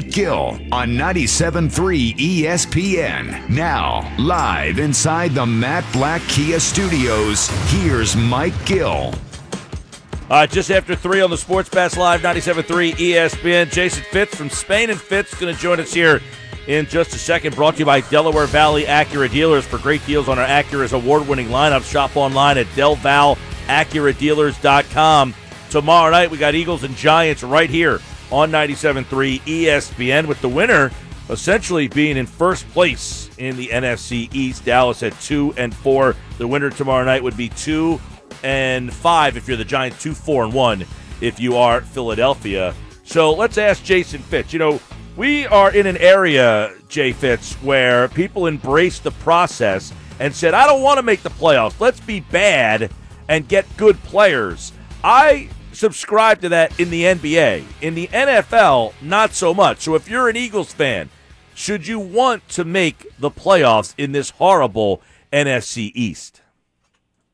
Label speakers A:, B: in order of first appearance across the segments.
A: Gill on 97.3 ESPN. Now, live inside the Matt Black Kia Studios, here's Mike Gill.
B: Uh, just after 3 on the Sports Bash Live 97.3 ESPN. Jason Fitz from Spain and Fitz going to join us here in just a second. Brought to you by Delaware Valley Acura Dealers. For great deals on our Acura's award winning lineup, shop online at DelValAcuraDealers.com. Tomorrow night, we got Eagles and Giants right here on 97.3 ESPN, with the winner essentially being in first place in the NFC East. Dallas at 2 and 4. The winner tomorrow night would be 2 and 5 if you're the Giants, 2 4 and 1 if you are Philadelphia. So let's ask Jason Fitz. You know, we are in an area, Jay Fitz, where people embrace the process and said, I don't want to make the playoffs. Let's be bad and get good players. I subscribe to that in the NBA. In the NFL, not so much. So if you're an Eagles fan, should you want to make the playoffs in this horrible NFC East?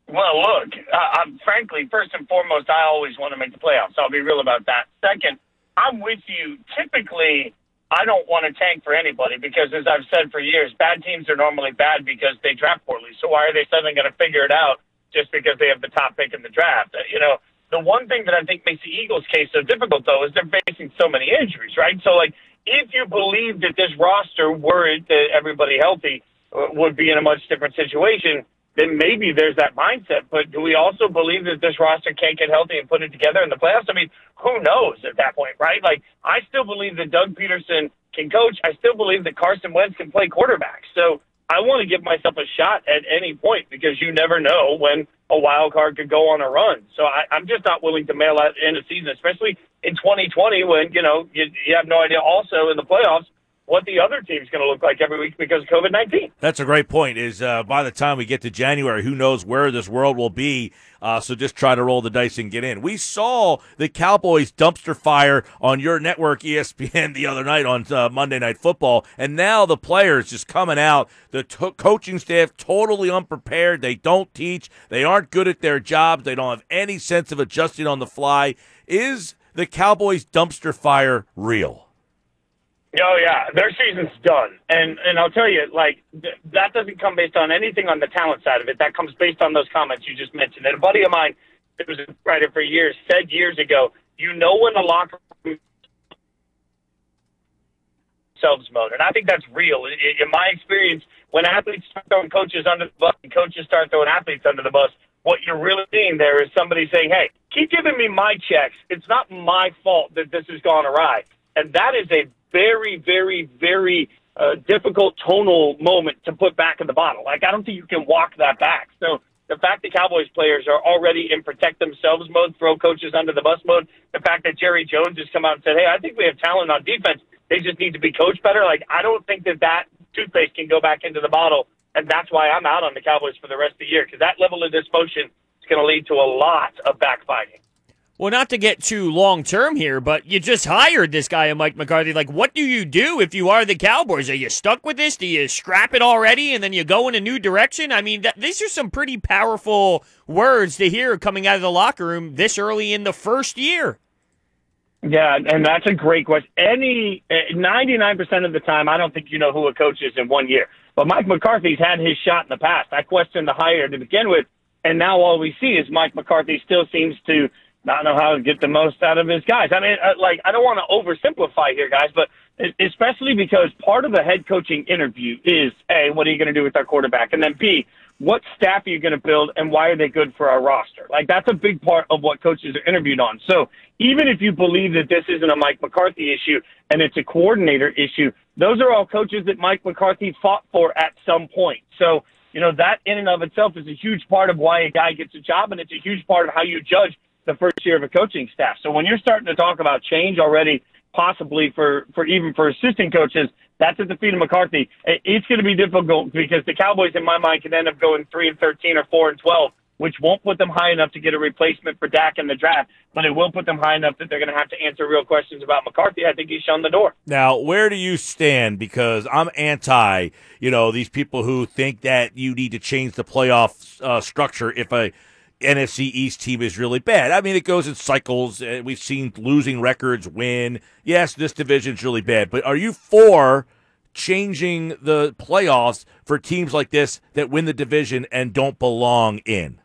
C: Well, look, uh, frankly, first and foremost, I always want to make the playoffs. I'll be real about that. Second, I'm with you. Typically, I don't want to tank for anybody because, as I've said for years, bad teams are normally bad because they draft poorly. So why are they suddenly going to figure it out just because they have the top pick in the draft? You know, the one thing that I think makes the Eagles' case so difficult, though, is they're facing so many injuries, right? So, like, if you believe that this roster, were that everybody healthy, uh, would be in a much different situation, then maybe there's that mindset. But do we also believe that this roster can't get healthy and put it together in the playoffs? I mean, who knows at that point, right? Like, I still believe that Doug Pederson can coach. I still believe that Carson Wentz can play quarterback. So I want to give myself a shot at any point because you never know when a wild card could go on a run. So I, I'm just not willing to mail out in a season, especially in 2020 when, you know, you, you have no idea also in the playoffs what the other team's going to look like every week because of COVID 19.
B: That's a great point. Is uh, by the time we get to January, who knows where this world will be? Uh, so just try to roll the dice and get in. We saw the Cowboys dumpster fire on your network ESPN the other night on uh, Monday Night Football, and now the players just coming out. The coaching staff totally unprepared. They don't teach. They aren't good at their jobs. They don't have any sense of adjusting on the fly. Is the Cowboys dumpster fire real?
C: Oh yeah, their season's done, and and I'll tell you, like th- that doesn't come based on anything on the talent side of it. That comes based on those comments you just mentioned. And a buddy of mine, that was a writer for years, said years ago, you know when the locker room selves mode, and I think that's real. In, in my experience, when athletes start throwing coaches under the bus and coaches start throwing athletes under the bus, what you're really seeing there is somebody saying, "Hey, keep giving me my checks. It's not my fault that this has gone awry." And that is a very, very, very uh, difficult tonal moment to put back in the bottle. Like, I don't think you can walk that back. So the fact that Cowboys players are already in protect themselves mode, throw coaches under the bus mode, the fact that Jerry Jones has come out and said, hey, I think we have talent on defense. They just need to be coached better. Like, I don't think that that toothpaste can go back into the bottle. And that's why I'm out on the Cowboys for the rest of the year because that level of dysfunction is going to lead to a lot of backfighting.
D: Well, not to get too long term here, but you just hired this guy, Mike McCarthy. Like, what do you do if you are the Cowboys? Are you stuck with this? Do you scrap it already and then you go in a new direction? I mean, th- these are some pretty powerful words to hear coming out of the locker room this early in the first year.
C: Yeah, and that's a great question. Any eh, ninety nine percent of the time, I don't think you know who a coach is in one year. But Mike McCarthy's had his shot in the past. I questioned the hire to begin with, and now all we see is Mike McCarthy still seems to not know how to get the most out of his guys. I mean, uh, like, I don't want to oversimplify here, guys, but especially because part of the head coaching interview is A, what are you going to do with our quarterback? And then B, what staff are you going to build and why are they good for our roster? Like, that's a big part of what coaches are interviewed on. So even if you believe that this isn't a Mike McCarthy issue and it's a coordinator issue, those are all coaches that Mike McCarthy fought for at some point. So, you know, that in and of itself is a huge part of why a guy gets a job, and it's a huge part of how you judge the first year of a coaching staff. So when you're starting to talk about change already, possibly for, for even for assistant coaches, that's at the feet of McCarthy. It's going to be difficult because the Cowboys, in my mind, can end up going three and thirteen or four and twelve, which won't put them high enough to get a replacement for Dak in the draft, but it will put them high enough that they're going to have to answer real questions about McCarthy. I think he's shown the door.
B: Now, where do you stand? Because I'm anti, you know, these people who think that you need to change the playoff uh, structure if a NFC East team is really bad. I mean, it goes in cycles. We've seen losing records win. Yes, this division's really bad, but are you for changing the playoffs for teams like this that win the division and don't belong in?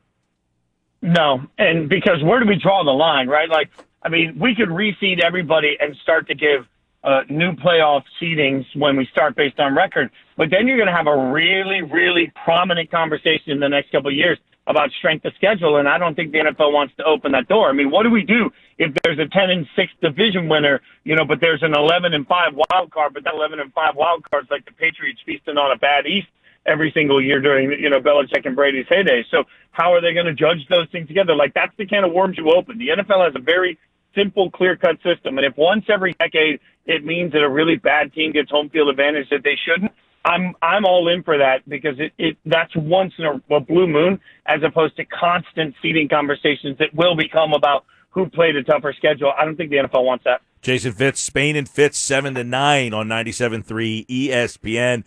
C: No, and because where do we draw the line, right? Like, I mean, we could reseed everybody and start to give uh, new playoff seedings when we start based on record, but then you're going to have a really, really prominent conversation in the next couple of years about strength of schedule, and I don't think the NFL wants to open that door. I mean, what do we do if there's a 10 and 6 division winner, you know, but there's an 11 and 5 wild card, but that 11 and 5 wild card's like the Patriots feasting on a bad East every single year during, you know, Belichick and Brady's heyday. So how are they going to judge those things together? Like that's the can of worms you open. The NFL has a very simple, clear cut system. And if once every decade it means that a really bad team gets home field advantage that they shouldn't, I'm I'm all in for that because it, it that's once in a, a blue moon as opposed to constant seeding conversations that will become about who played a tougher schedule. I don't think the NFL wants that.
B: Jason Fitz, Spain and Fitz, seven to nine on 97.3 ESPN.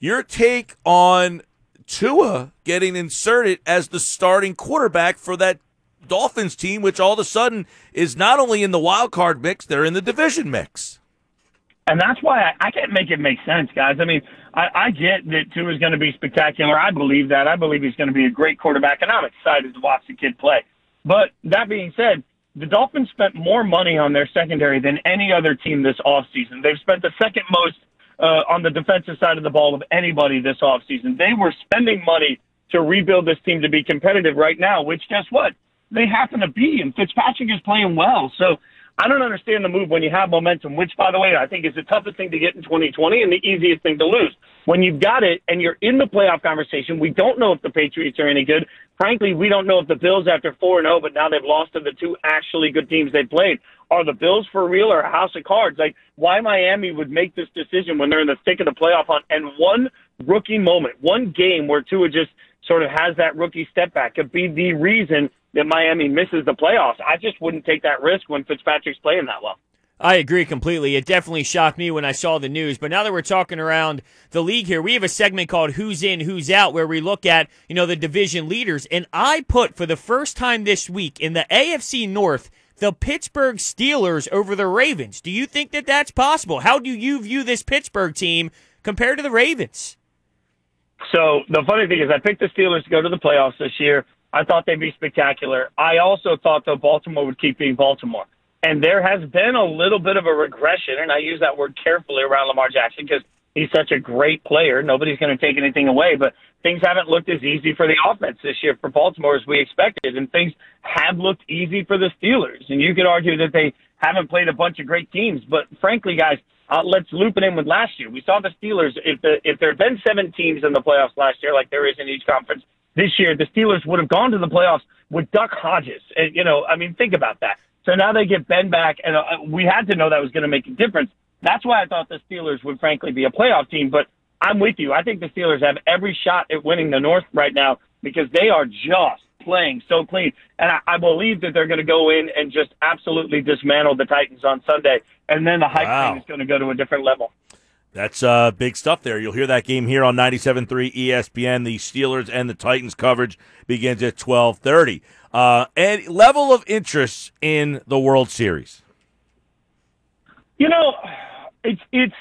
B: Your take on Tua getting inserted as the starting quarterback for that Dolphins team, which all of a sudden is not only in the wild card mix, they're in the division mix.
C: And that's why I, I can't make it make sense, guys. I mean, I, I get that Tua is going to be spectacular. I believe that. I believe he's going to be a great quarterback, and I'm excited to watch the kid play. But that being said, the Dolphins spent more money on their secondary than any other team this offseason. They've spent the second most uh, on the defensive side of the ball of anybody this offseason. They were spending money to rebuild this team to be competitive right now, which guess what? They happen to be, and Fitzpatrick is playing well. So I don't understand the move when you have momentum, which, by the way, I think is the toughest thing to get in 2020 and the easiest thing to lose. When you've got it and you're in the playoff conversation, we don't know if the Patriots are any good. Frankly, we don't know if the Bills, after 4 0, but now they've lost to the two actually good teams they played, are the Bills for real or a house of cards? Like, why Miami would make this decision when they're in the thick of the playoff hunt and one rookie moment, one game where Tua just sort of has that rookie step back could be the reason that Miami misses the playoffs. I just wouldn't take that risk when Fitzpatrick's playing that well.
D: I agree completely. It definitely shocked me when I saw the news. But now that we're talking around the league here, we have a segment called Who's In, Who's Out, where we look at, you know, the division leaders. And I put for the first time this week in the AFC North, the Pittsburgh Steelers over the Ravens. Do you think that that's possible? How do you view this Pittsburgh team compared to the Ravens?
C: So the funny thing is, I picked the Steelers to go to the playoffs this year. I thought they'd be spectacular. I also thought though Baltimore would keep being Baltimore. And there has been a little bit of a regression, and I use that word carefully around Lamar Jackson because he's such a great player. Nobody's going to take anything away, but things haven't looked as easy for the offense this year for Baltimore as we expected, and things have looked easy for the Steelers. And you could argue that they haven't played a bunch of great teams, but frankly, guys, uh, let's loop it in with last year. We saw the Steelers. If the if there had been seven teams in the playoffs last year, like there is in each conference, this year, the Steelers would have gone to the playoffs with Duck Hodges. And, you know, I mean, think about that. So now they get Ben back, and uh, we had to know that was going to make a difference. That's why I thought the Steelers would frankly be a playoff team. But I'm with you. I think the Steelers have every shot at winning the North right now because they are just playing so clean. And I, I believe that they're going to go in and just absolutely dismantle the Titans on Sunday. And then the hype wow. thing is going to go to a different level.
B: That's uh, big stuff there. You'll hear that game here on 97.3 ESPN. The Steelers and the Titans coverage begins at 12.30. Uh, and level of interest in the World Series?
C: You know, it's it's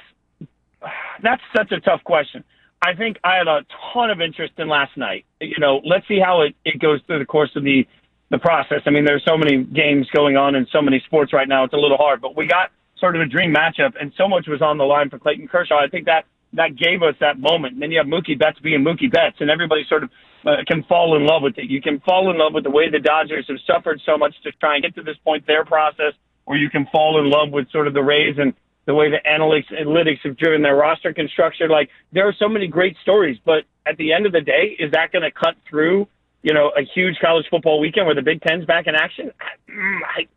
C: that's such a tough question. I think I had a ton of interest in last night. You know, let's see how it, it goes through the course of the the process. I mean, there's so many games going on in so many sports right now. It's a little hard, but we got sort of a dream matchup, and so much was on the line for Clayton Kershaw. I think that that gave us that moment. And then you have Mookie Betts being Mookie Betts, and everybody sort of uh, can fall in love with it. You can fall in love with the way the Dodgers have suffered so much to try and get to this point, their process, or you can fall in love with sort of the Rays and the way the analytics analytics have driven their roster construction. Like there are so many great stories, but at the end of the day, is that going to cut through? You know, a huge college football weekend where the Big Ten's back in action. I,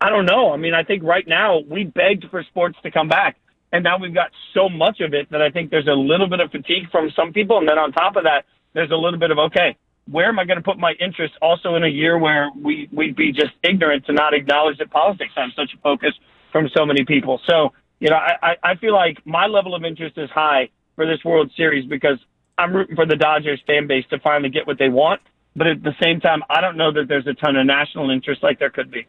C: I don't know. I mean, I think right now we begged for sports to come back, and now we've got so much of it that I think there's a little bit of fatigue from some people, and then on top of that, there's a little bit of okay, where am I going to put my interest? Also, in a year where we we'd be just ignorant to not acknowledge that politics has such a focus from so many people. So, you know, I I feel like my level of interest is high for this World Series because I'm rooting for the Dodgers fan base to finally get what they want but at the same time, I don't know that there's a ton of national interest like there could be.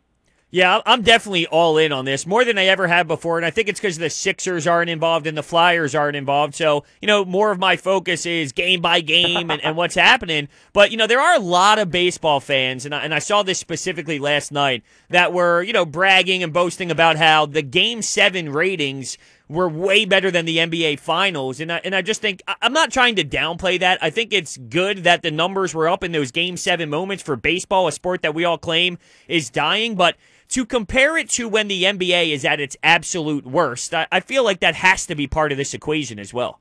D: Yeah, I'm definitely all in on this more than I ever have before, and I think it's because the Sixers aren't involved and the Flyers aren't involved. So, you know, more of my focus is game by game and, and what's happening. But, you know, there are a lot of baseball fans, and I, and I saw this specifically last night, that were, you know, bragging and boasting about how the Game 7 ratings were way better than the NBA Finals. And I, and I just think, I'm not trying to downplay that. I think it's good that the numbers were up in those Game 7 moments for baseball, a sport that we all claim is dying. But to compare it to when the NBA is at its absolute worst, I, I feel like that has to be part of this equation as well.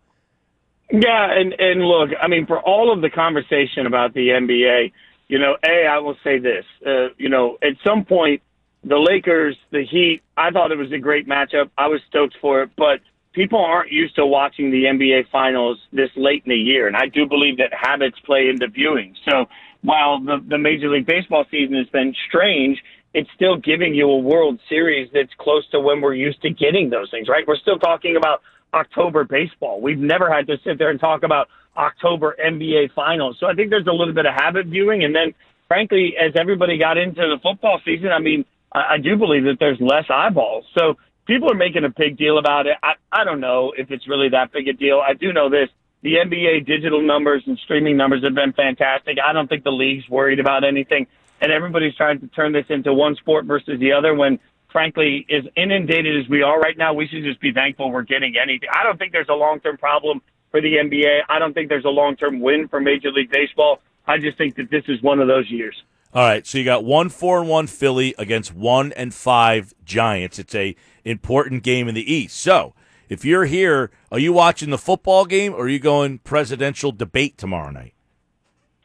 C: Yeah, and and look, I mean, for all of the conversation about the NBA, you know, a I will say this, uh, you know, at some point, the Lakers, the Heat, I thought it was a great matchup. I was stoked for it, but people aren't used to watching the NBA Finals this late in the year, and I do believe that habits play into viewing. So while the the Major League Baseball season has been strange, it's still giving you a World Series that's close to when we're used to getting those things, right? We're still talking about October baseball. We've never had to sit there and talk about October NBA finals. So I think there's a little bit of habit viewing. And then, frankly, as everybody got into the football season, I mean, I, I do believe that there's less eyeballs. So people are making a big deal about it. I, I don't know if it's really that big a deal. I do know this. The NBA digital numbers and streaming numbers have been fantastic. I don't think the league's worried about anything and everybody's trying to turn this into one sport versus the other when frankly as inundated as we are right now we should just be thankful we're getting anything. I don't think there's a long term problem for the nba i don't think there's a long term win for major league baseball. I just think that this is one of those years.
B: All right so you got one four and one philly against one and five giants. It's a important game in the east. So if you're here are you watching the football game or are you going presidential debate tomorrow night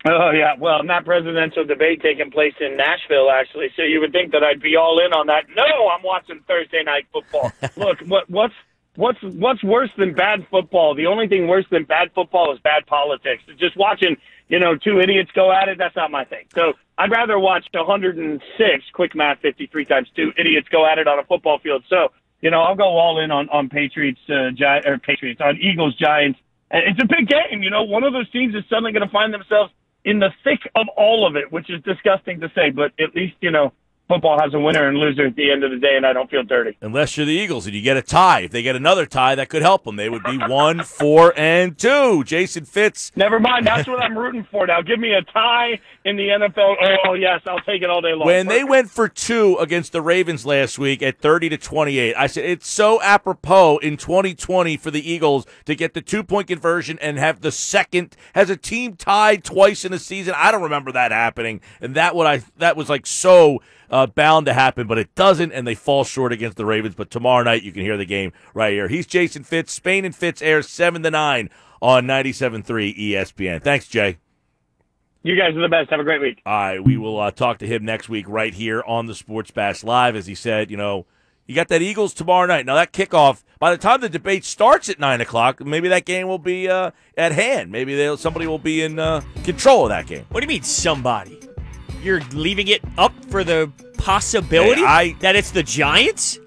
C: Oh yeah, well, not presidential debate taking place in Nashville actually. So you would think that I'd be all in on that. No, I'm watching Thursday night football. Look, what what's what's what's worse than bad football? The only thing worse than bad football is bad politics. Just watching, you know, two idiots go at it, that's not my thing. So I'd rather watch 106 quick math 53 times two idiots go at it on a football field. So, you know, I'll go all in on on Patriots uh, Gi- or Patriots on Eagles Giants. It's a big game, you know. One of those teams is suddenly going to find themselves in the thick of all of it, which is disgusting to say, but at least, you know, football has a winner and loser at the end of the day, and I don't feel dirty.
B: Unless you're the Eagles and you get a tie. If they get another tie, that could help them. They would be one, four, and two. Jason Fitz.
C: Never mind. That's what I'm rooting for now. Give me a tie in the NFL. Oh, yes, I'll take it all day long.
B: When they went for two against the Ravens last week at 30 to 28, I said it's so apropos in 2020 for the Eagles to get the two point conversion and have the second. Has a team tied twice in a season? I don't remember that happening, and that what I that was like so uh, bound to happen, but it doesn't, and they fall short against the Ravens. But tomorrow night, you can hear the game right here. He's Jason Fitz. Spain and Fitz airs 7 to 9 on 97.3 ESPN. Thanks, Jay.
C: You guys are the best. Have a great week.
B: All right. We will uh, talk to him next week right here on the Sports Bash Live. As he said, you know, you got that Eagles tomorrow night. Now, that kickoff, by the time the debate starts at 9 o'clock, maybe that game will be uh, at hand. Maybe somebody will be in uh, control of that game.
D: What do you mean, somebody? You're leaving it up for the possibility hey, I, that it's the Giants?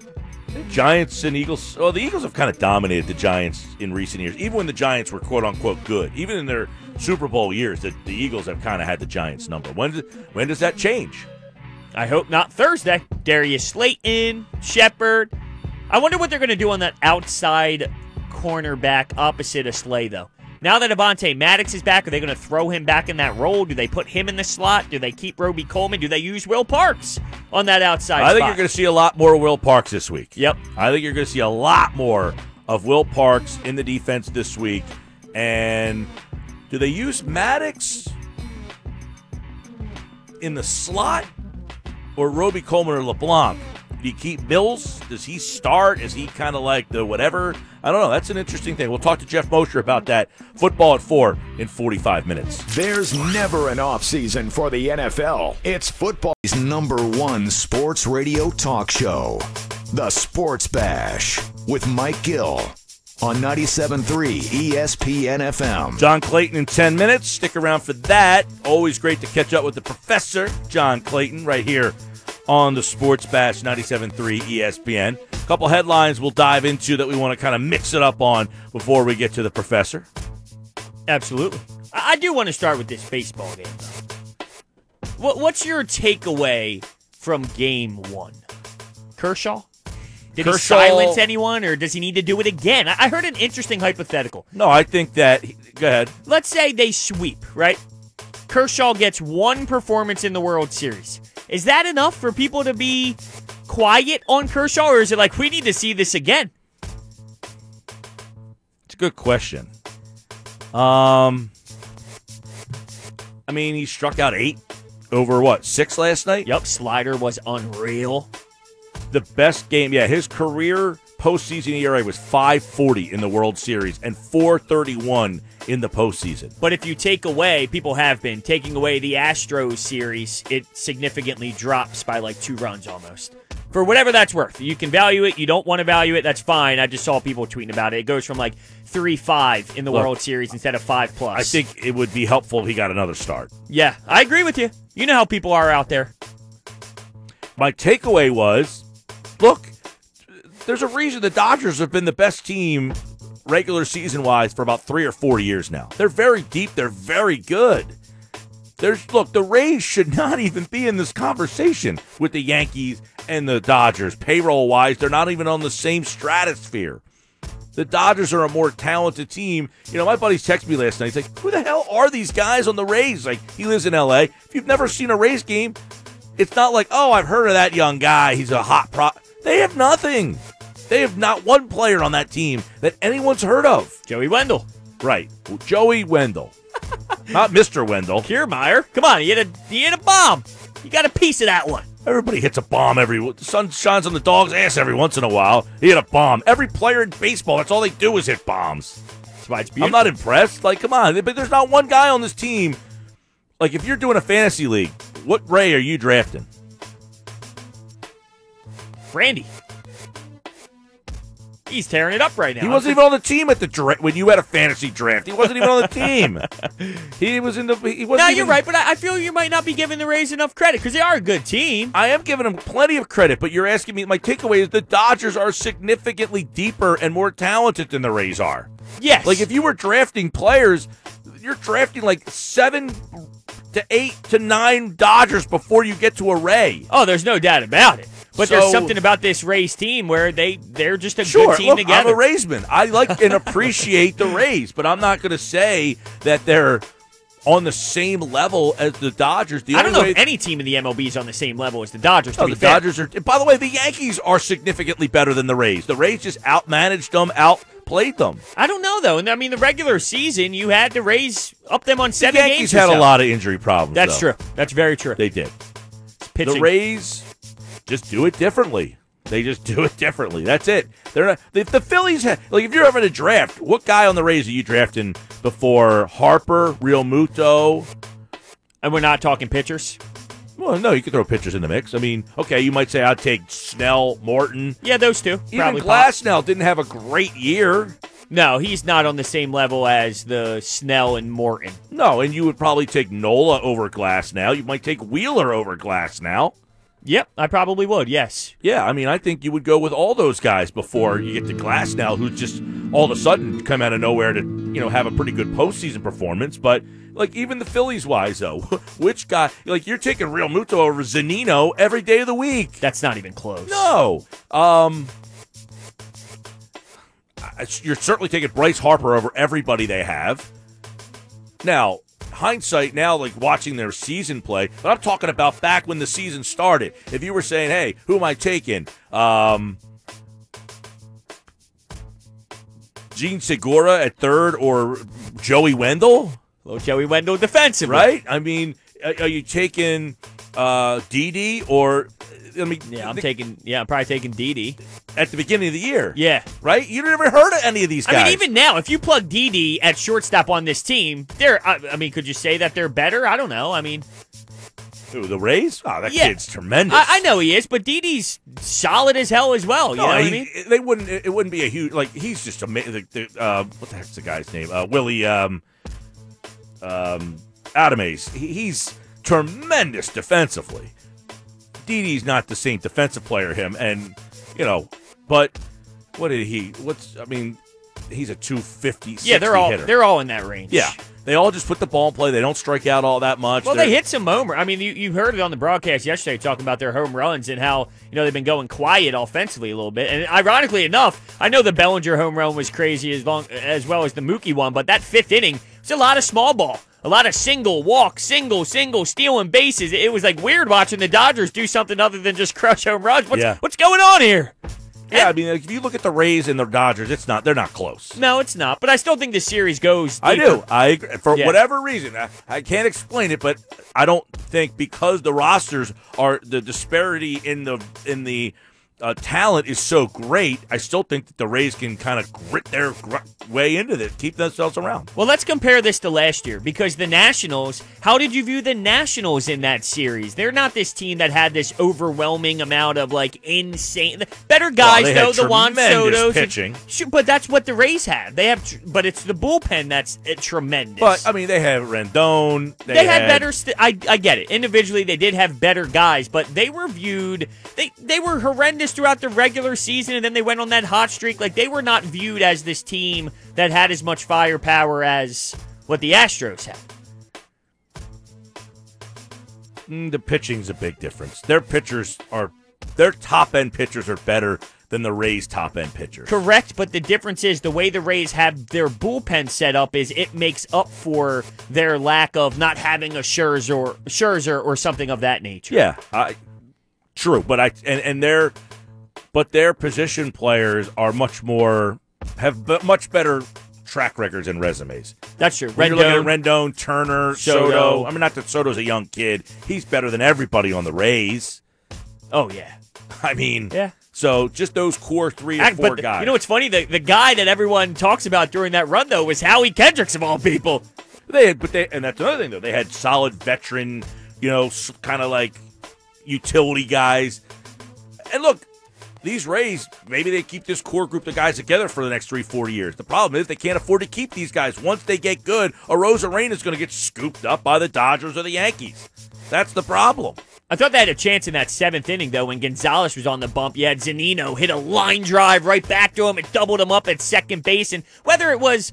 B: The Giants and Eagles. Well, the Eagles have kind of dominated the Giants in recent years, even when the Giants were quote unquote good. Even in their Super Bowl years, the, the Eagles have kind of had the Giants number. When, when does that change?
D: I hope not Thursday. Darius Slayton, Shepard. I wonder what they're going to do on that outside cornerback opposite of Slay, though. Now that Avonte Maddox is back, are they going to throw him back in that role? Do they put him in the slot? Do they keep Robey-Coleman? Do they use Will Parks on that outside?
B: I think
D: spot?
B: you're going to see a lot more Will Parks this week.
D: Yep.
B: I think you're going to see a lot more of Will Parks in the defense this week. And do they use Maddox in the slot or Robey-Coleman or LeBlanc? Do you keep Mills? Does he start? Is he kind of like the whatever? I don't know. That's an interesting thing. We'll talk to Jeff Mosher about that. Football at four in 45 minutes.
A: There's never an off season for the NFL. It's football's number one sports radio talk show, The Sports Bash, with Mike Gill on 97.3 ESPN FM.
B: John Clayton in 10 minutes. Stick around for that. Always great to catch up with the professor, John Clayton, right here on the Sports Bash 97.3 ESPN. A couple headlines we'll dive into that we want to kind of mix it up on before we get to the professor.
D: Absolutely. I do want to start with this baseball game, though. What, what's your takeaway from game one? Kershaw? Did
B: Kershaw-
D: he silence anyone, or does he need to do it again? I I heard an interesting hypothetical.
B: No, I think that. Go ahead.
D: Let's say they sweep, right? Kershaw gets one performance in the World Series. Is that enough for people to be quiet on Kershaw, or is it like we need to see this again?
B: It's a good question. Um, I mean, he struck out eight over what six last night.
D: Yep, slider was unreal.
B: The best game, yeah. His career postseason ERA was 5.40 in the World Series and 4.31 in the postseason.
D: But if you take away, people have been taking away the Astros series, it significantly drops by like two runs almost. For whatever that's worth. You can value it, you don't want to value it, that's fine. I just saw people tweeting about it. It goes from like 3 5 in the
B: Look,
D: World Series instead of 5 plus.
B: I think it would be helpful if he got another start.
D: Yeah, I agree with you. You know how people are out there.
B: My takeaway was, look, there's a reason the Dodgers have been the best team regular season wise for about three or four years now. They're very deep. They're very good. There's look, the Rays should not even be in this conversation with the Yankees and the Dodgers. Payroll wise, they're not even on the same stratosphere. The Dodgers are a more talented team. You know, my buddies texted me last night. He's like, "Who the hell are these guys on the Rays?" Like, he lives in L.A. If you've never seen a Rays game, it's not like, "Oh, I've heard of that young guy. He's a hot pro." They have nothing. They have not one player on that team that anyone's heard of.
D: Joey Wendle.
B: Right, Joey Wendle, not Mr. Wendle.
D: Kiermaier. Come on, he hit a he hit a bomb. You got a piece of that one.
B: Everybody hits a bomb every. The sun shines on the dog's ass every once in a while. He hit a bomb. Every player in baseball, that's all they do is hit bombs.
D: That's why it's
B: I'm not impressed. Like, come on. But there's not one guy on this team. Like, if you're doing a fantasy league, what Ray are you drafting?
D: Randy. He's tearing it up right now.
B: He wasn't even on the team at the dra- when you had a fantasy draft. He wasn't even on the team. He was in the. He wasn't.
D: No,
B: even-
D: you're right, but I, I feel you might not be giving the Rays enough credit because they are a good team.
B: I am giving them plenty of credit, but you're asking me. My takeaway is the Dodgers are significantly deeper and more talented than the Rays are.
D: Yes.
B: Like if you were drafting players, you're drafting like seven to eight to nine Dodgers before you get to a Ray.
D: Oh, there's no doubt about it. But
B: So-
D: there's something about this Rays team where they they're just a
B: Sure,
D: good team
B: look,
D: together.
B: I'm a Raysman. I like and appreciate the Rays, but I'm not going to say that they're on the same level as the Dodgers. The
D: I don't know if any team in the MLB is on the same level as the Dodgers.
B: No, the
D: fair.
B: Dodgers are. By the way, the Yankees are significantly better than the Rays. The Rays just outmanaged them, outplayed them.
D: I don't know though, and I mean the regular season you had to raise up them on
B: The
D: seven
B: Yankees
D: games. or
B: had a lot of injury problems.
D: That's
B: though.
D: true. That's very true.
B: They did.
D: Pitching.
B: The Rays just do it differently. They just do it differently. That's it. They're not. The, the Phillies have, like if you're having a draft, what guy on the Rays are you drafting before Harper, Realmuto?
D: and we're not talking pitchers.
B: Well, no, you could throw pitchers in the mix. I mean, okay, you might say I'd take Snell, Morton.
D: Yeah, those two.
B: Even
D: pop.
B: Didn't have a great year.
D: No, he's not on the same level as the Snell and Morton.
B: No, and you would probably take Nola over Glasnow. You might take Wheeler over Glasnow.
D: Yep, I probably would. Yes.
B: Yeah, I mean, I think you would go with all those guys before you get to Glasnow, who's just all of a sudden come out of nowhere to you know have a pretty good postseason performance. But like even the Phillies wise though, which guy like you're taking Realmuto over Zunino every day of the week?
D: That's not even close.
B: No, um, you're certainly taking Bryce Harper over everybody they have. Now, hindsight, now like watching their season play, but I'm talking about back when the season started. If you were saying, "Hey, who am I taking?" Um, Jean Segura at third or Joey Wendle,
D: Well, Joey Wendle defensively.
B: right? I mean, are, are you taking uh, Didi or? I mean,
D: Yeah, I'm
B: the-
D: taking. Yeah, I'm probably taking Didi
B: at the beginning of the year.
D: Yeah.
B: Right? You never heard of any of these guys.
D: I mean, even now, if you plug Didi at shortstop on this team, they're. I, I mean, could you say that they're better? I don't know. I mean,
B: Who, the Rays? Oh, that
D: Yeah.
B: kid's tremendous.
D: I, I know he is, but Didi's solid as hell as well. You
B: No,
D: know what I mean?
B: They wouldn't. It wouldn't be a huge. Like he's just amazing. The, the, uh, what the heck's the guy's name? Uh, Willie um, um, Adames. He, he's tremendous defensively. Didi's not the same defensive player him, and you know, but what did he? What's I mean, he's a 250.
D: Yeah, they're all
B: hitter.
D: they're all in that range.
B: yeah. They all just put the ball in play. They don't strike out all that much.
D: Well,
B: They're-
D: they hit some home. I mean, you, you heard it on the broadcast yesterday talking about their home runs and how you know they've been going quiet offensively a little bit. And ironically enough, I know the Bellinger home run was crazy as long as well as the Mookie one, but that fifth inning was a lot of small ball, a lot of single walk, single, single, stealing bases. It was like weird watching the Dodgers do something other than just crush home runs. What's
B: Yeah.
D: what's going on here?
B: Yeah, I mean, if you look at the Rays and the Dodgers, it's not. They're not close.
D: No, it's not. But I still think the series goes.
B: I do. I agree. for
D: Yeah.
B: whatever reason. I, I can't explain it, but I don't think because the rosters are the disparity in the in the uh, talent is so great. I still think that the Rays can kind of grit their gr- way into this, keep themselves around.
D: Well, let's compare this to last year because the Nationals, how did you view the Nationals in that series? They're not this team that had this overwhelming amount of like insane better guys
B: they
D: though,
B: had
D: the Juan Soto's
B: pitching.
D: Shoot, but that's what the Rays have. They have tr- but it's the bullpen that's uh, tremendous.
B: But I mean, they have Rendon. They,
D: they had, better. St- I I get it. Individually, they did have better guys, but they were viewed. They they were horrendous throughout the regular season, and then they went on that hot streak. Like they were not viewed as this team that had as much firepower as what the Astros had.
B: Mm, the pitching's a big difference. Their pitchers are their top end pitchers are better than the Rays' top end pitchers.
D: Correct, but the difference is the way the Rays have their bullpen set up is it makes up for their lack of not having a Scherzer or Scherzer or something of that nature.
B: Yeah, I, true, but I and and their but their position players are much more have b- much better track records and resumes.
D: That's true.
B: When you're looking
D: Rendon,
B: at Rendon, Turner, Soto.
D: Soto.
B: I mean, not that Soto's a young kid. He's better than everybody on the Rays.
D: oh yeah,
B: I mean,
D: yeah.
B: So just those core three or
D: Act-
B: four
D: the-
B: guys.
D: you know what's funny? The the guy that everyone talks about during that run though was Howie Kendricks of all people.
B: They had, but they, and that's another thing though. They had solid veteran, you know, kind of like utility guys. And look, these Rays, maybe they keep this core group of guys together for the next three, four years. The problem is they can't afford to keep these guys. Once they get good, Arozarena is going to get scooped up by the Dodgers or the Yankees. That's the problem.
D: I thought they had a chance in that seventh inning, though, when Gonzalez was on the bump. You had Zunino hit a line drive right back to him. It doubled him up at second base. And whether it was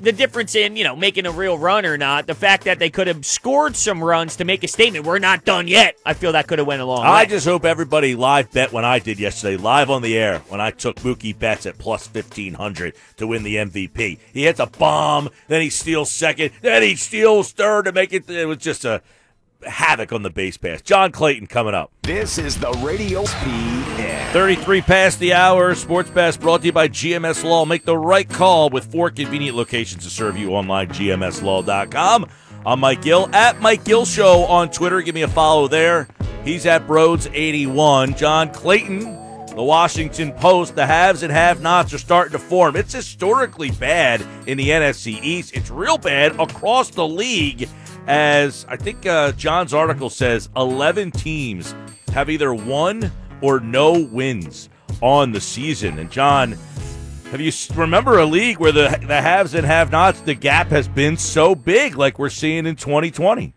D: the difference in, you know, making a real run or not, the fact that they could have scored some runs to make a statement, we're not done yet, I feel that could have went a long
B: I
D: way.
B: just hope everybody live bet when I did yesterday, live on the air, when I took Mookie Betts at plus 1500 to win the MVP. He hits a bomb, then he steals second, then he steals third to make it. It was just a havoc on the base pass. John Clayton coming up.
A: This is the Radio Speed
B: 33 past the hour. Sports Bash brought to you by GMS Law. Make the right call with four convenient locations to serve you online. GMSLaw.com. I'm Mike Gill at Mike Gill Show on Twitter. Give me a follow there. He's at Broads81. John Clayton, the Washington Post. The haves and have nots are starting to form. It's historically bad in the NFC East. It's real bad across the league. As I think uh, John's article says, 11 teams have either one or no wins on the season. And John, have you remember a league where the the haves and have-nots the gap has been so big, like we're seeing in 2020?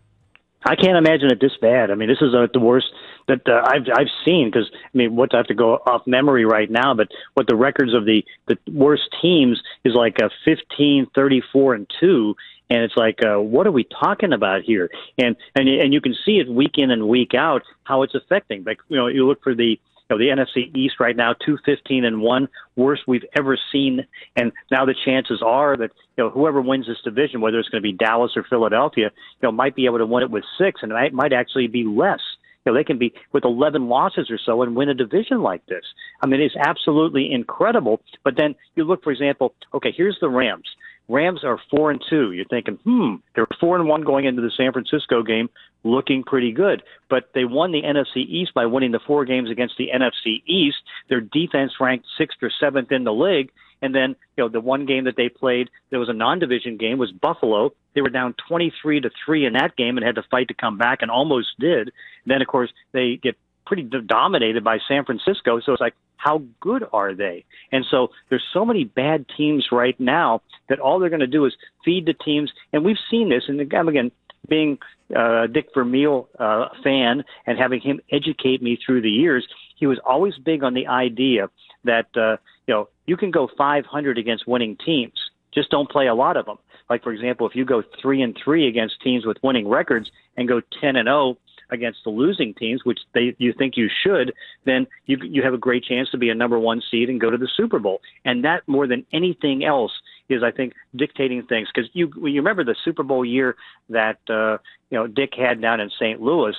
E: I can't imagine it this bad. I mean, this is uh, the worst that uh, I've I've seen because I mean, what I have to go off memory right now, but what the records of the the worst teams is like a 15, 34 and 2 and it's like uh, what are we talking about here? And and and you can see it week in and week out how it's affecting. Like, you know, you look for the you know, the NFC East right now, two fifteen and one, worst we've ever seen. And now the chances are that you know whoever wins this division, whether it's going to be Dallas or Philadelphia, you know, might be able to win it with six, and it might actually be less. You know, they can be with 11 losses or so and win a division like this. I mean, it's absolutely incredible. But then you look, for example, okay, here's the Rams. Rams are four and two. You're thinking, hmm, they're four and one going into the San Francisco game, looking pretty good. But they won the NFC East by winning the four games against the NFC East. Their defense ranked sixth or seventh in the league. And then, you know, the one game that they played, there was a non-division game, was Buffalo. They were down 23 to three in that game and had to fight to come back, and almost did. And then, of course, they get pretty dominated by San Francisco. So it's like, how good are they? And so there's so many bad teams right now that all they're going to do is feed the teams. And we've seen this. And again, being uh, Dick Vermeil uh, fan and having him educate me through the years, he was always big on the idea that uh, you know, you can go 500 against winning teams. Just don't play a lot of them. Like for example, if you go three and three against teams with winning records and go 10 and 0 against the losing teams, which they you think you should, then you you have a great chance to be a number one seed and go to the Super Bowl. And that more than anything else is, I think, dictating things. Because you you remember the Super Bowl year that uh, you know Dick had down in St. Louis.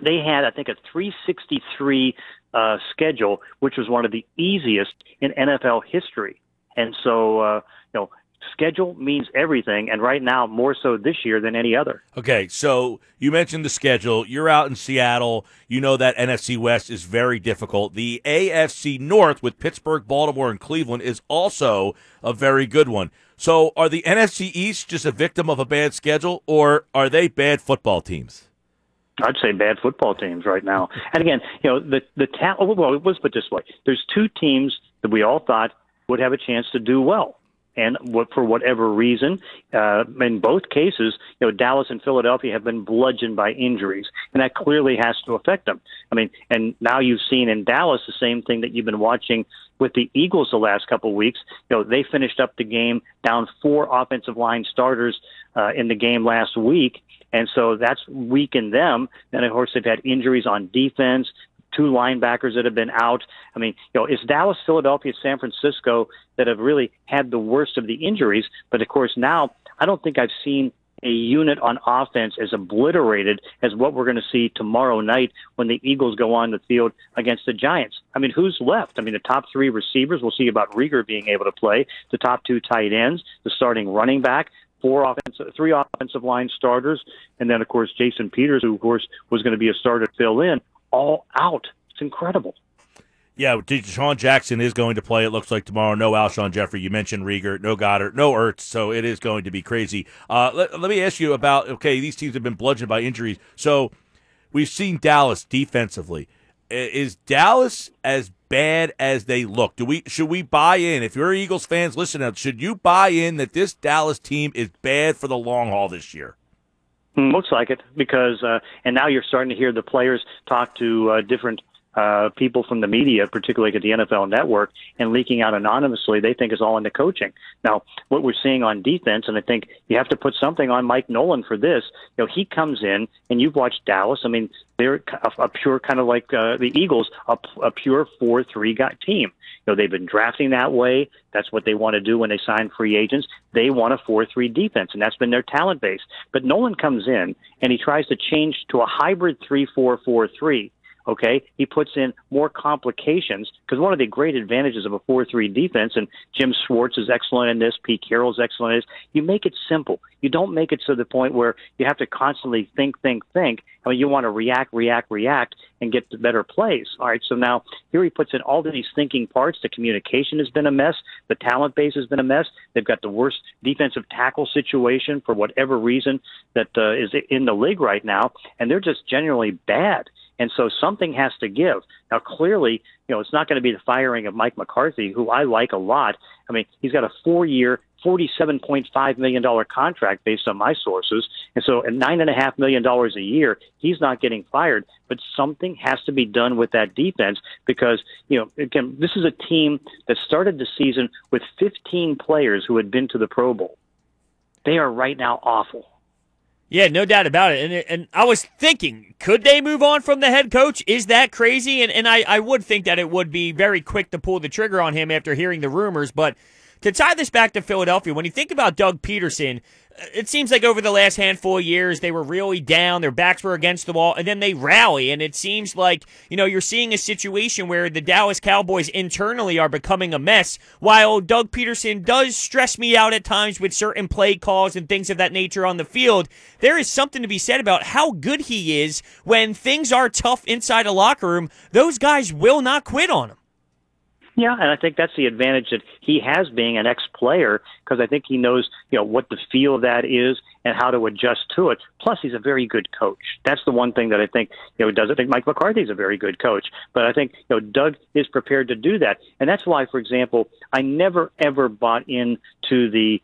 E: They had, I think, a 363 uh, schedule, which was one of the easiest in NFL history. And so, uh, you know, schedule means everything, and right now more so this year than any other.
B: Okay, so you mentioned the schedule. You're out in Seattle. You know that NFC West is very difficult. The AFC North with Pittsburgh, Baltimore, and Cleveland is also a very good one. So, are the NFC East just a victim of a bad schedule, or are they bad football teams?
E: I'd say bad football teams right now. And again, you know, the the talent. Well, let's put it this way: there's two teams that we all thought would have a chance to do well and what, for whatever reason, uh, in both cases, you know, Dallas and Philadelphia have been bludgeoned by injuries, and that clearly has to affect them. I mean, and now you've seen in Dallas the same thing that you've been watching with the Eagles the last couple of weeks. You know, they finished up the game down four offensive line starters uh, in the game last week, and so that's weakened them. Then, of course, they've had injuries on defense two linebackers that have been out. I mean, you know, it's Dallas, Philadelphia, San Francisco that have really had the worst of the injuries. But of course, now I don't think I've seen a unit on offense as obliterated as what we're going to see tomorrow night when the Eagles go on the field against the Giants. I mean, who's left? I mean, the top three receivers, we'll see about Reagor being able to play, the top two tight ends, the starting running back, four offensive, three offensive line starters, and then, of course, Jason Peters, who, of course, was going to be a starter fill in all out. It's incredible.
B: Yeah, DeSean Jackson is going to play. It looks like tomorrow. No Alshon Jeffery. You mentioned Reagor. No Goddard. No Ertz. So it is going to be crazy. Uh, let, let me ask you about. Okay, these teams have been bludgeoned by injuries. So we've seen Dallas defensively. Is Dallas as bad as they look? Do we should we buy in? If you're Eagles fans, listen up. Should you buy in that this Dallas team is bad for the long haul this year?
E: Looks like it because, uh, and now you're starting to hear the players talk to uh, different uh, people from the media, particularly at the NFL Network, and leaking out anonymously, they think is all into coaching. Now, what we're seeing on defense, and I think you have to put something on Mike Nolan for this. You know, he comes in, and you've watched Dallas. I mean, they're a, a pure kind of like uh, the Eagles, a, a pure four-three got team. You know, they've been drafting that way. That's what they want to do when they sign free agents. They want a four-three defense, and that's been their talent base. But Nolan comes in and he tries to change to a hybrid three-four-four-three Okay, he puts in more complications because one of the great advantages of a four-three defense, and Jim Schwartz is excellent in this, Pete Carroll's excellent in this. You make it simple. You don't make it to the point where you have to constantly think, think, think. I mean, you want to react, react, react, and get to better plays. All right, so now here he puts in all of these thinking parts. The communication has been a mess. The talent base has been a mess. They've got the worst defensive tackle situation for whatever reason that uh, is in the league right now, and they're just generally bad. And so something has to give. Now, clearly, you know, it's not going to be the firing of Mike McCarthy, who I like a lot. I mean, he's got a four year, $47.5 million contract based on my sources. And so at $9.5 million a year, he's not getting fired. But something has to be done with that defense because, you know, again, this is a team that started the season with 15 players who had been to the Pro Bowl. They are right now awful.
D: Yeah, no doubt about it. And and I was thinking, could they move on from the head coach? Is that crazy? And and I, I would think that it would be very quick to pull the trigger on him after hearing the rumors. But to tie this back to Philadelphia, when you think about Doug Pederson, it seems like over the last handful of years they were really down, their backs were against the wall, and then they rally. And it seems like you know you're seeing a situation where the Dallas Cowboys internally are becoming a mess. While Doug Pederson does stress me out at times with certain play calls and things of that nature on the field, there is something to be said about how good he is when things are tough inside a locker room. Those guys will not quit on him.
E: Yeah, and I think that's the advantage that he has being an ex-player because I think he knows, you know, what the feel of that is and how to adjust to it. Plus, he's a very good coach. That's the one thing that I think, you know, does. I think Mike McCarthy is a very good coach, but I think, you know, Doug is prepared to do that, and that's why, for example, I never ever bought into the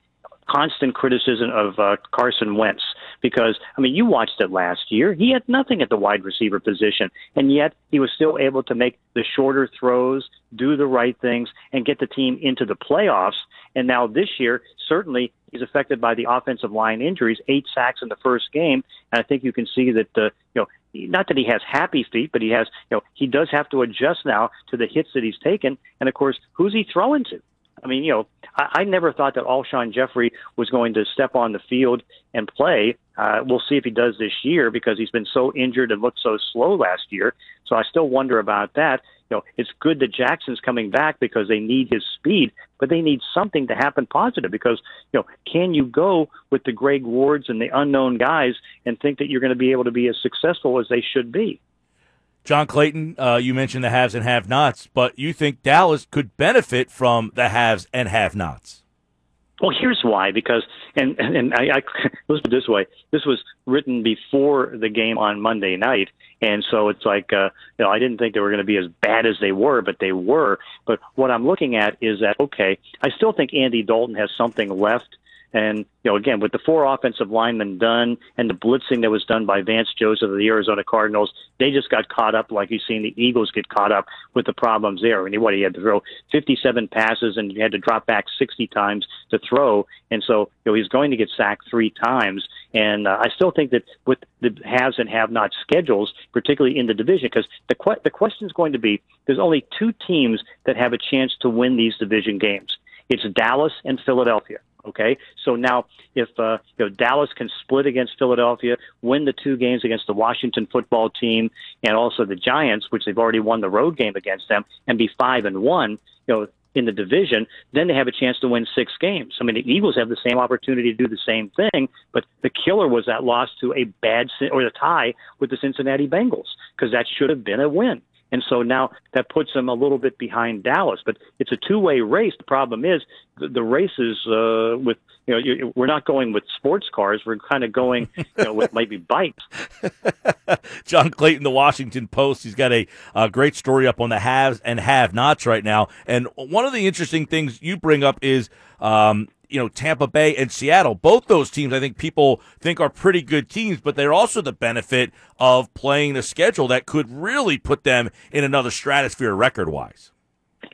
E: constant criticism of uh, Carson Wentz because I mean you watched it last year. He had nothing at the wide receiver position, and yet he was still able to make the shorter throws, do the right things, and get the team into the playoffs. And now this year, certainly he's affected by the offensive line injuries. Eight sacks in the first game, and I think you can see that uh, you know not that he has happy feet, but he has, you know, he does have to adjust now to the hits that he's taken. And of course, who's he throwing to? I mean, you know, I, I never thought that Alshon Jeffery was going to step on the field and play. Uh, we'll see if he does this year because he's been so injured and looked so slow last year. So I still wonder about that. You know, it's good that Jackson's coming back because they need his speed, but they need something to happen positive because, you know, can you go with the Greg Wards and the unknown guys and think that you're going to be able to be as successful as they should be?
B: John Clayton, uh, you mentioned the haves and have nots, but you think Dallas could benefit from the haves and have nots.
E: Well, here's why. Because and and I, I let's put it this way: this was written before the game on Monday night, and so it's like uh, you know I didn't think they were going to be as bad as they were, but they were. But what I'm looking at is that okay, I still think Andy Dalton has something left and, you know, again, with the four offensive linemen done and the blitzing that was done by Vance Joseph of the Arizona Cardinals, they just got caught up like you've seen the Eagles get caught up with the problems there. And what he had to throw 57 passes and he had to drop back 60 times to throw. And so, you know, he's going to get sacked three times. And uh, I still think that with the haves and have not schedules, particularly in the division, because the, que- the question is going to be there's only two teams that have a chance to win these division games. It's Dallas and Philadelphia. Okay, so now if uh, you know Dallas can split against Philadelphia, win the two games against the Washington football team and also the Giants, which they've already won the road game against them, and be five and one, you know, in the division, then they have a chance to win six games. I mean, the Eagles have the same opportunity to do the same thing, but the killer was that loss to a bad or the tie with the Cincinnati Bengals because that should have been a win. And so now that puts them a little bit behind Dallas. But it's a two way race. The problem is the, the race is uh, with, you know, you, we're not going with sports cars. We're kind of going, you know, with maybe bikes.
B: John Clayton, the Washington Post, he's got a, a great story up on the haves and have nots right now. And one of the interesting things you bring up is, um, you know, Tampa Bay and Seattle. Both those teams, I think people think are pretty good teams, but they're also the benefit of playing a schedule that could really put them in another stratosphere record wise.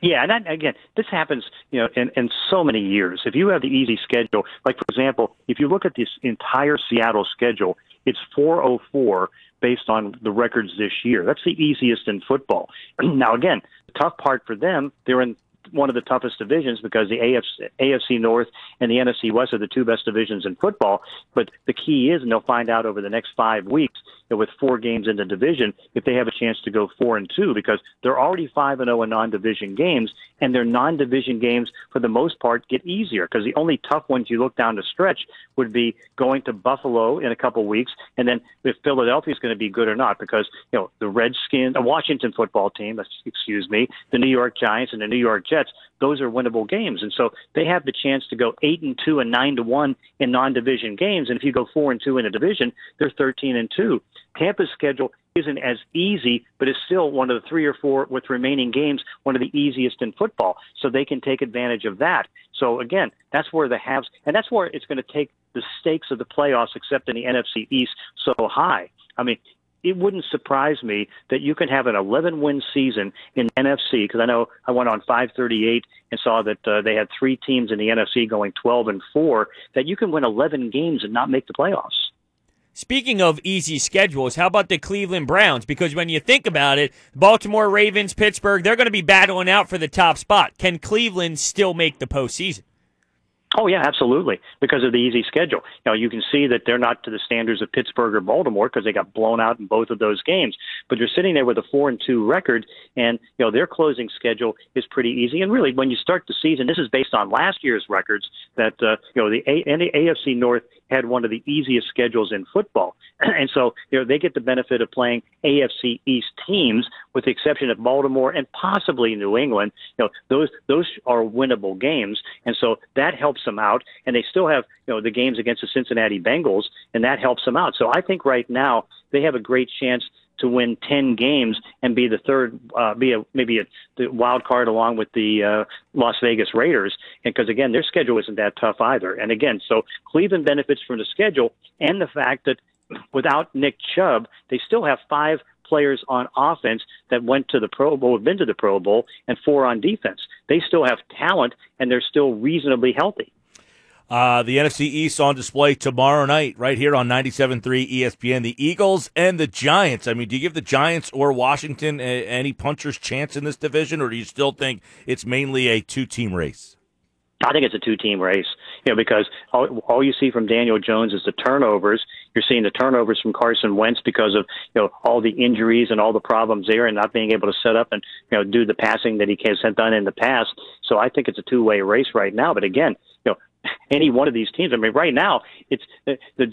E: Yeah, and that, again, this happens, you know, in, in so many years. If you have the easy schedule, like for example, if you look at this entire Seattle schedule, it's 404 based on the records this year. That's the easiest in football. now, again, the tough part for them, they're in one of the toughest divisions because the AFC, AFC North and the NFC West are the two best divisions in football. But the key is, and they'll find out over the next five weeks, that with four games in the division, if they have a chance to go four and two, because they're already five and zero oh in non-division games, and their non-division games for the most part get easier because the only tough ones you look down the stretch would be going to Buffalo in a couple weeks, and then if Philadelphia is going to be good or not, because you know the Redskins, a uh, Washington football team, excuse me, the New York Giants and the New York Jets, those are winnable games, and so they have the chance to go eight and two and nine to one in non-division games, and if you go four and two in a division, they're thirteen and two. Tampa's schedule isn't as easy, but is still one of the three or four with remaining games, one of the easiest in football. So they can take advantage of that. So again, that's where the haves, and that's where it's going to take the stakes of the playoffs, except in the NFC East, so high. I mean, it wouldn't surprise me that you can have an 11 win season in NFC because I know I went on 538 and saw that uh, they had three teams in the NFC going 12 and 4 that you can win 11 games and not make the playoffs.
D: Speaking of easy schedules, how about the Cleveland Browns? Because when you think about it, Baltimore Ravens, Pittsburgh, they're going to be battling out for the top spot. Can Cleveland still make the postseason?
E: Oh yeah, absolutely. Because of the easy schedule. Now you can see that they're not to the standards of Pittsburgh or Baltimore because they got blown out in both of those games. But you're sitting there with a four and two record, and you know their closing schedule is pretty easy. And really, when you start the season, this is based on last year's records. That uh, you know the, a- and the AFC North had one of the easiest schedules in football, and so you know they get the benefit of playing AFC East teams, with the exception of Baltimore and possibly New England. You know those those are winnable games, and so that helps them out. And they still have you know the games against the Cincinnati Bengals, and that helps them out. So I think right now they have a great chance to win 10 games and be the third, uh, be a, maybe a the wild card along with the uh, Las Vegas Raiders. Because again, their schedule isn't that tough either. And again, so Cleveland benefits from the schedule and the fact that without Nick Chubb, they still have five players on offense that went to the Pro Bowl, have been to the Pro Bowl, and four on defense. They still have talent and they're still reasonably healthy.
B: Uh, the NFC East on display tomorrow night, right here on 97.3 ESPN. The Eagles and the Giants. I mean, do you give the Giants or Washington a, any puncher's chance in this division, or do you still think it's mainly a two team race?
E: I think it's a two-team race, you know, because all, all you see from Daniel Jones is the turnovers. You're seeing the turnovers from Carson Wentz because of you know all the injuries and all the problems there, and not being able to set up and you know do the passing that he has done in the past. So I think it's a two-way race right now. But again, any one of these teams. I mean, right now it's the the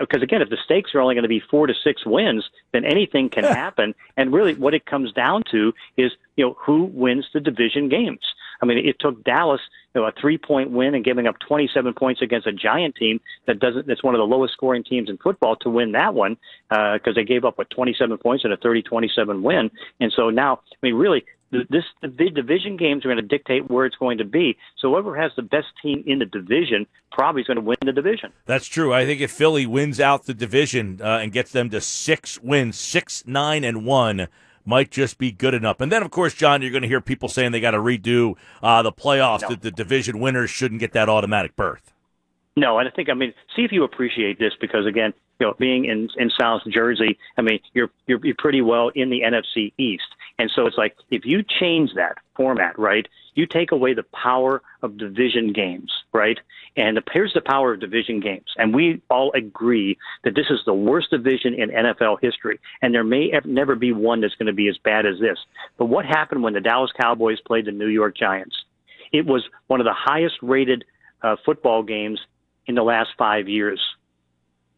E: because again, if the stakes are only going to be four to six wins, then anything can happen. And really, what it comes down to is you know who wins the division games. I mean, it took Dallas you know, a three point win and giving up 27 points against a giant team that doesn't that's one of the lowest scoring teams in football to win that one because uh, they gave up what 27 points in a 30-27 win. And so now, I mean, really, this the division games are going to dictate where it's going to be. So whoever has the best team in the division probably is going to win the division.
B: That's true. I think if Philly wins out the division uh, and gets them to six wins, six nine and one might just be good enough. And then, of course, John, you're going to hear people saying they got to redo uh, the playoffs, no. that the division winners shouldn't get that automatic berth.
E: No, and I think I mean, see if you appreciate this because again, you know, being in in South Jersey, I mean, you're you're, pretty well in the NFC East, and so it's like if you change that format, right? You take away the power of division games, right? And here's the power of division games, and we all agree that this is the worst division in NFL history, and there may ever, never be one that's going to be as bad as this. But what happened when the Dallas Cowboys played the New York Giants? It was one of the highest rated uh, football games in the last five years.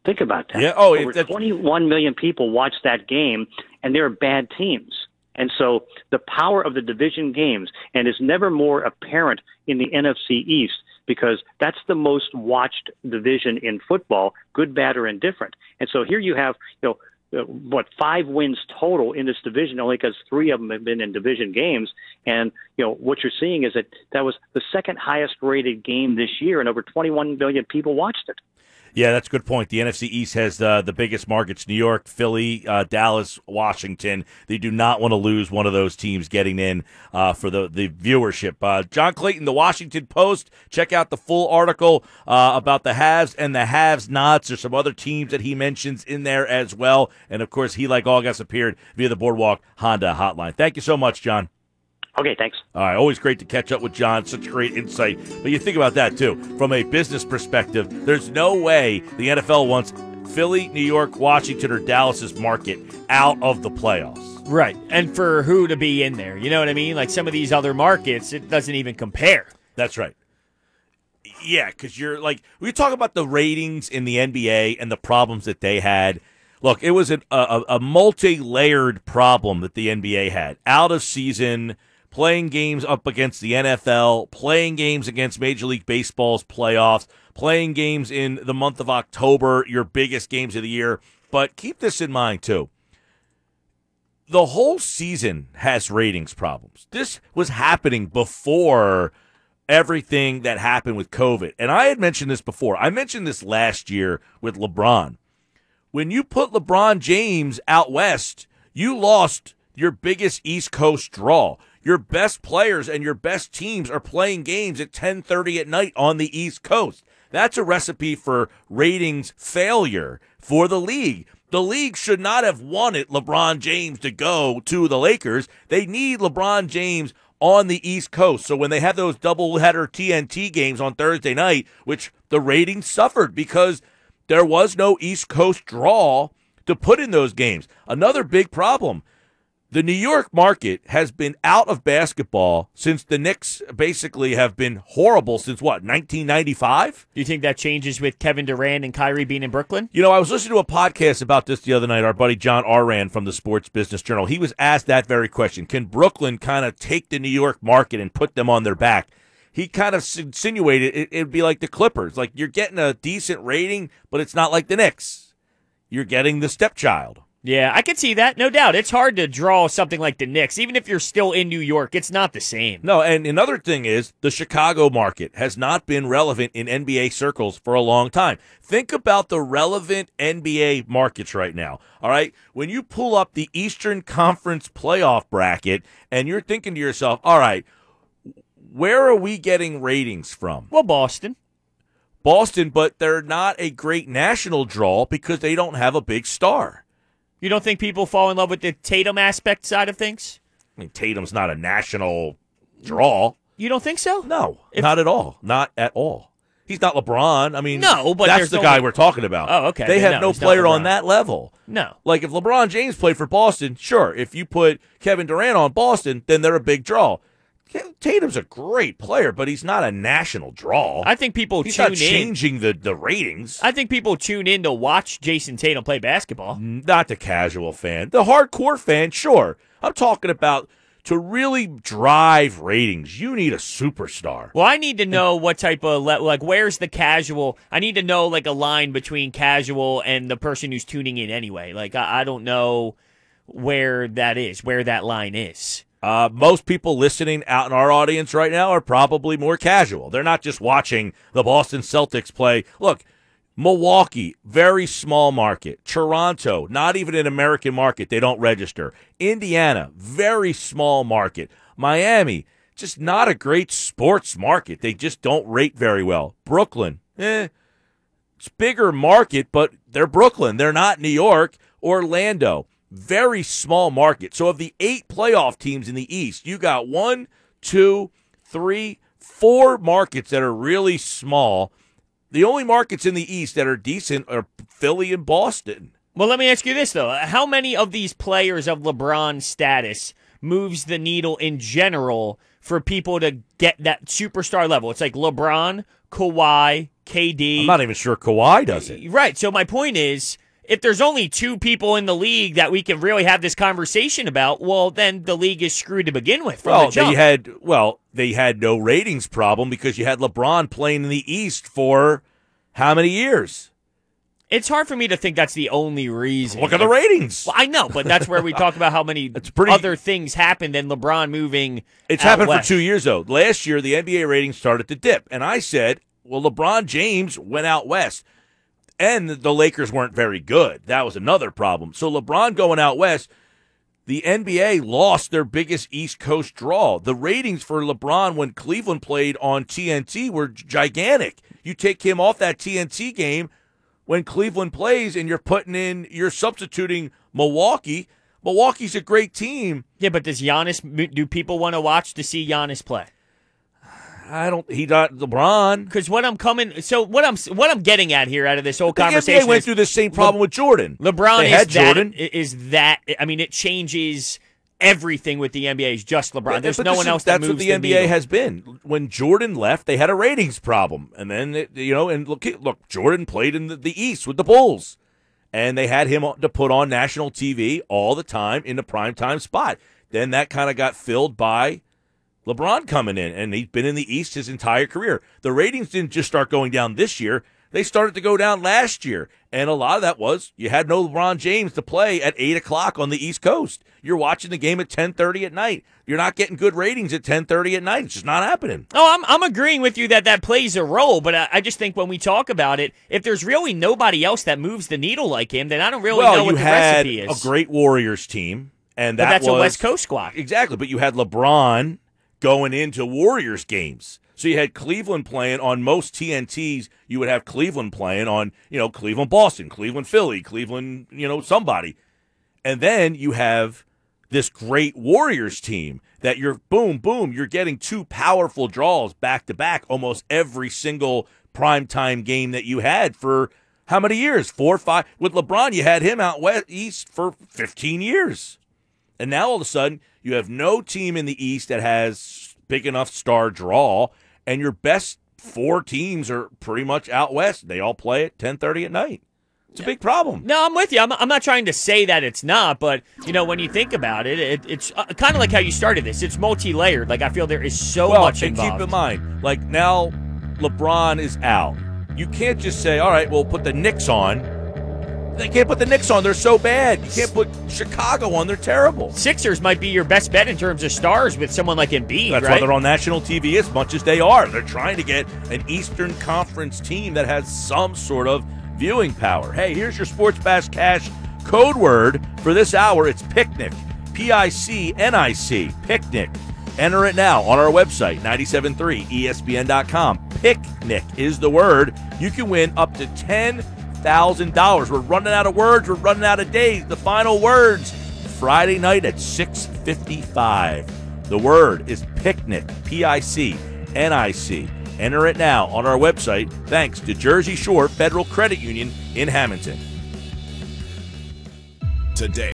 E: Think about that.
B: Yeah. Oh,
E: Over 21 million people watched that game, and they're bad teams. And so the power of the division games, and is never more apparent in the NFC East because that's the most watched division in football, good, bad, or indifferent. And so here you have, you know, uh, what five wins total in this division only because three of them have been in division games and you know what you're seeing is that that was the second highest rated game this year and over 21 million people watched it
B: yeah, that's a good point. The NFC East has uh, the biggest markets: New York, Philly, uh, Dallas, Washington. They do not want to lose one of those teams getting in uh, for the the viewership. Uh, John Clayton, the Washington Post. Check out the full article uh, about the haves and the haves-nots. There's some other teams that he mentions in there as well, and of course, he like all guests appeared via the Boardwalk Honda Hotline. Thank you so much, John.
E: Okay, thanks.
B: All right, always great to catch up with John. Such great insight. But you think about that too, from a business perspective. There's no way the NFL wants Philly, New York, Washington, or Dallas's market out of the playoffs.
D: Right, and for who to be in there, you know what I mean? Like some of these other markets, it doesn't even compare.
B: That's right. Yeah, because you're like we talk about the ratings in the NBA and the problems that they had. Look, it was a, a, a multi-layered problem that the NBA had. Out of season playing games up against the NFL, playing games against Major League Baseball's playoffs, playing games in the month of October, your biggest games of the year. But keep this in mind, too. The whole season has ratings problems. This was happening before everything that happened with COVID. And I had mentioned this before. I mentioned this last year with LeBron. When you put LeBron James out west, you lost your biggest East Coast draw your best players and your best teams are playing games at 10:30 at night on the East Coast. That's a recipe for ratings failure for the league. The league should not have wanted LeBron James to go to the Lakers. They need LeBron James on the East Coast. So when they had those doubleheader TNT games on Thursday night, which the ratings suffered because there was no East Coast draw to put in those games. Another big problem the New York market has been out of basketball since the Knicks basically have been horrible since what, 1995?
D: Do you think that changes with Kevin Durant and Kyrie being in Brooklyn?
B: You know, I was listening to a podcast about this the other night. Our buddy John Ourand from the Sports Business Journal, he was asked that very question. Can Brooklyn kind of take the New York market and put them on their back? He kind of insinuated it, it'd be like the Clippers. Like you're getting a decent rating, but it's not like the Knicks. You're getting the stepchild.
D: Yeah, I could see that, no doubt. It's hard to draw something like the Knicks, even if you're still in New York. It's not the same.
B: No, and another thing is the Chicago market has not been relevant in NBA circles for a long time. Think about the relevant NBA markets right now. All right, when you pull up the Eastern Conference playoff bracket, and you're thinking to yourself, all right, where are we getting ratings from?
D: Well, Boston.
B: Boston, but they're not a great national draw because they don't have a big star.
D: You don't think people fall in love with the Tatum aspect side of things?
B: I mean, Tatum's not a national draw.
D: You don't think so?
B: No,
D: If-
B: not at all. Not at all. He's not LeBron. I mean,
D: No, but
B: that's the
D: only-
B: guy we're talking about.
D: Oh, okay.
B: They have
D: no,
B: no player on that level.
D: No.
B: Like if LeBron James played for Boston, sure. If you put Kevin Durant on Boston, then they're a big draw. Tatum's a great player, but he's not a national draw.
D: I think people
B: he's
D: tune
B: not
D: in.
B: changing the, the ratings.
D: I think people tune in to watch Jayson Tatum play basketball.
B: not the casual fan. The hardcore fan, sure. I'm talking about to really drive ratings, you need a superstar.
D: Well, I need to know what type of le- like where's the casual. I need to know like a line between casual and the person who's tuning in anyway. Like I, I don't know where that is, where that line is.
B: Uh, most people listening out in our audience right now are probably more casual. They're not just watching the Boston Celtics play. Look, Milwaukee, very small market. Toronto, not even an American market. They don't register. Indiana, very small market. Miami, just not a great sports market. They just don't rate very well. Brooklyn, eh, it's bigger market, but they're Brooklyn. They're not New York. Orlando, very small market. So of the eight playoff teams in the East, you got one, two, three, four markets that are really small. The only markets in the East that are decent are Philly and Boston.
D: Well, let me ask you this though: How many of these players of LeBron status moves the needle in general for people to get that superstar level? It's like LeBron, Kawhi, KD.
B: I'm not even sure Kawhi does it.
D: Right. So my point is, if there's only two people in the league that we can really have this conversation about, well, then the league is screwed to begin with. From
B: Well,
D: the
B: they had well, they had no ratings problem because you had LeBron playing in the East for how many years?
D: it's hard for me to think that's the only reason.
B: Look at the ratings.
D: Well, I know, but that's where we talk about how many
B: pretty-
D: other things happened than LeBron moving.
B: It's happened
D: west.
B: for two years though. Last year, the NBA ratings started to dip, and I said, "Well, LeBron James went out west, and the Lakers weren't very good. That was another problem. So LeBron going out west, the NBA lost their biggest East Coast draw. The ratings for LeBron when Cleveland played on TNT were gigantic. You take him off that TNT game when Cleveland plays, and you're putting in, you're substituting Milwaukee. Milwaukee's a great team.
D: Yeah, but does Giannis? Do people want to watch to see Giannis play?
B: I don't. He got LeBron.
D: Because what I'm coming, so what I'm what I'm getting at here out of this whole
B: The
D: conversation
B: NBA went
D: is
B: through the same problem with Jordan.
D: LeBron
B: they
D: is
B: had
D: that,
B: Jordan.
D: is that I mean it changes everything with the NBA. Is just LeBron. There's no one
B: is-
D: else that
B: That's
D: moves
B: what the, NBA
D: needle.
B: has been. When Jordan left, they had a ratings problem, and then it, you know, and look, look, Jordan played in the, the East with the Bulls, and they had him to put on national TV all the time in the primetime spot. Then that kind of got filled by LeBron coming in, and he's been in the East his entire career. The ratings didn't just start going down this year; they started to go down last year, and a lot of that was you had no LeBron James to play at eight o'clock on the East Coast. You're watching the game at ten thirty at night. You're not getting good ratings at ten thirty at night. It's just not happening.
D: Oh, I'm I'm agreeing with you that that plays a role, but I, I just think when we talk about it, if there's really nobody else that moves the needle like him, then I don't really know
B: well,
D: what
B: you
D: the recipe is.
B: a great Warriors team, and
D: but that's
B: was
D: a West Coast squad.
B: Exactly, but you had LeBron going into Warriors games. So you had Cleveland playing on most TNTs. You would have Cleveland playing on, you know, Cleveland Boston, Cleveland Philly, Cleveland, you know, somebody. And then you have this great Warriors team that you're boom, boom, you're getting two powerful draws back to back almost every single primetime game that you had for how many years? Four five. With LeBron, you had him out west east for 15 years. And now all of a sudden, you have no team in the East that has big enough star draw, and your best four teams are pretty much out west. They all play at 10:30 at night. It's a big problem.
D: No, I'm with you. I'm, I'm not trying to say that it's not, but you know, when you think about it, it it's uh, kind of like how you started this. It's multi-layered. Like I feel there is so
B: well,
D: much
B: and
D: involved.
B: keep in mind, like now, LeBron is out. You can't just say, "All right, we'll put the Knicks on." They can't put the Knicks on. They're so bad. You can't put Chicago on. They're terrible.
D: Sixers might be your best bet in terms of stars with someone like Embiid,
B: That's
D: right?
B: why they're on national TV as much as they are. They're trying to get an Eastern Conference team that has some sort of viewing power. Hey, here's your Sports Bash Cash code word for this hour. It's picnic. P I C N I C. Picnic. Enter it now on our website, 973ESPN.com. Picnic is the word. You can win up to $10,000. We're running out of words. We're running out of days. The final words Friday night at 655. The word is picnic, P I C N I C. Enter it now on our website thanks to Jersey Shore Federal Credit Union in Hamilton.
A: Today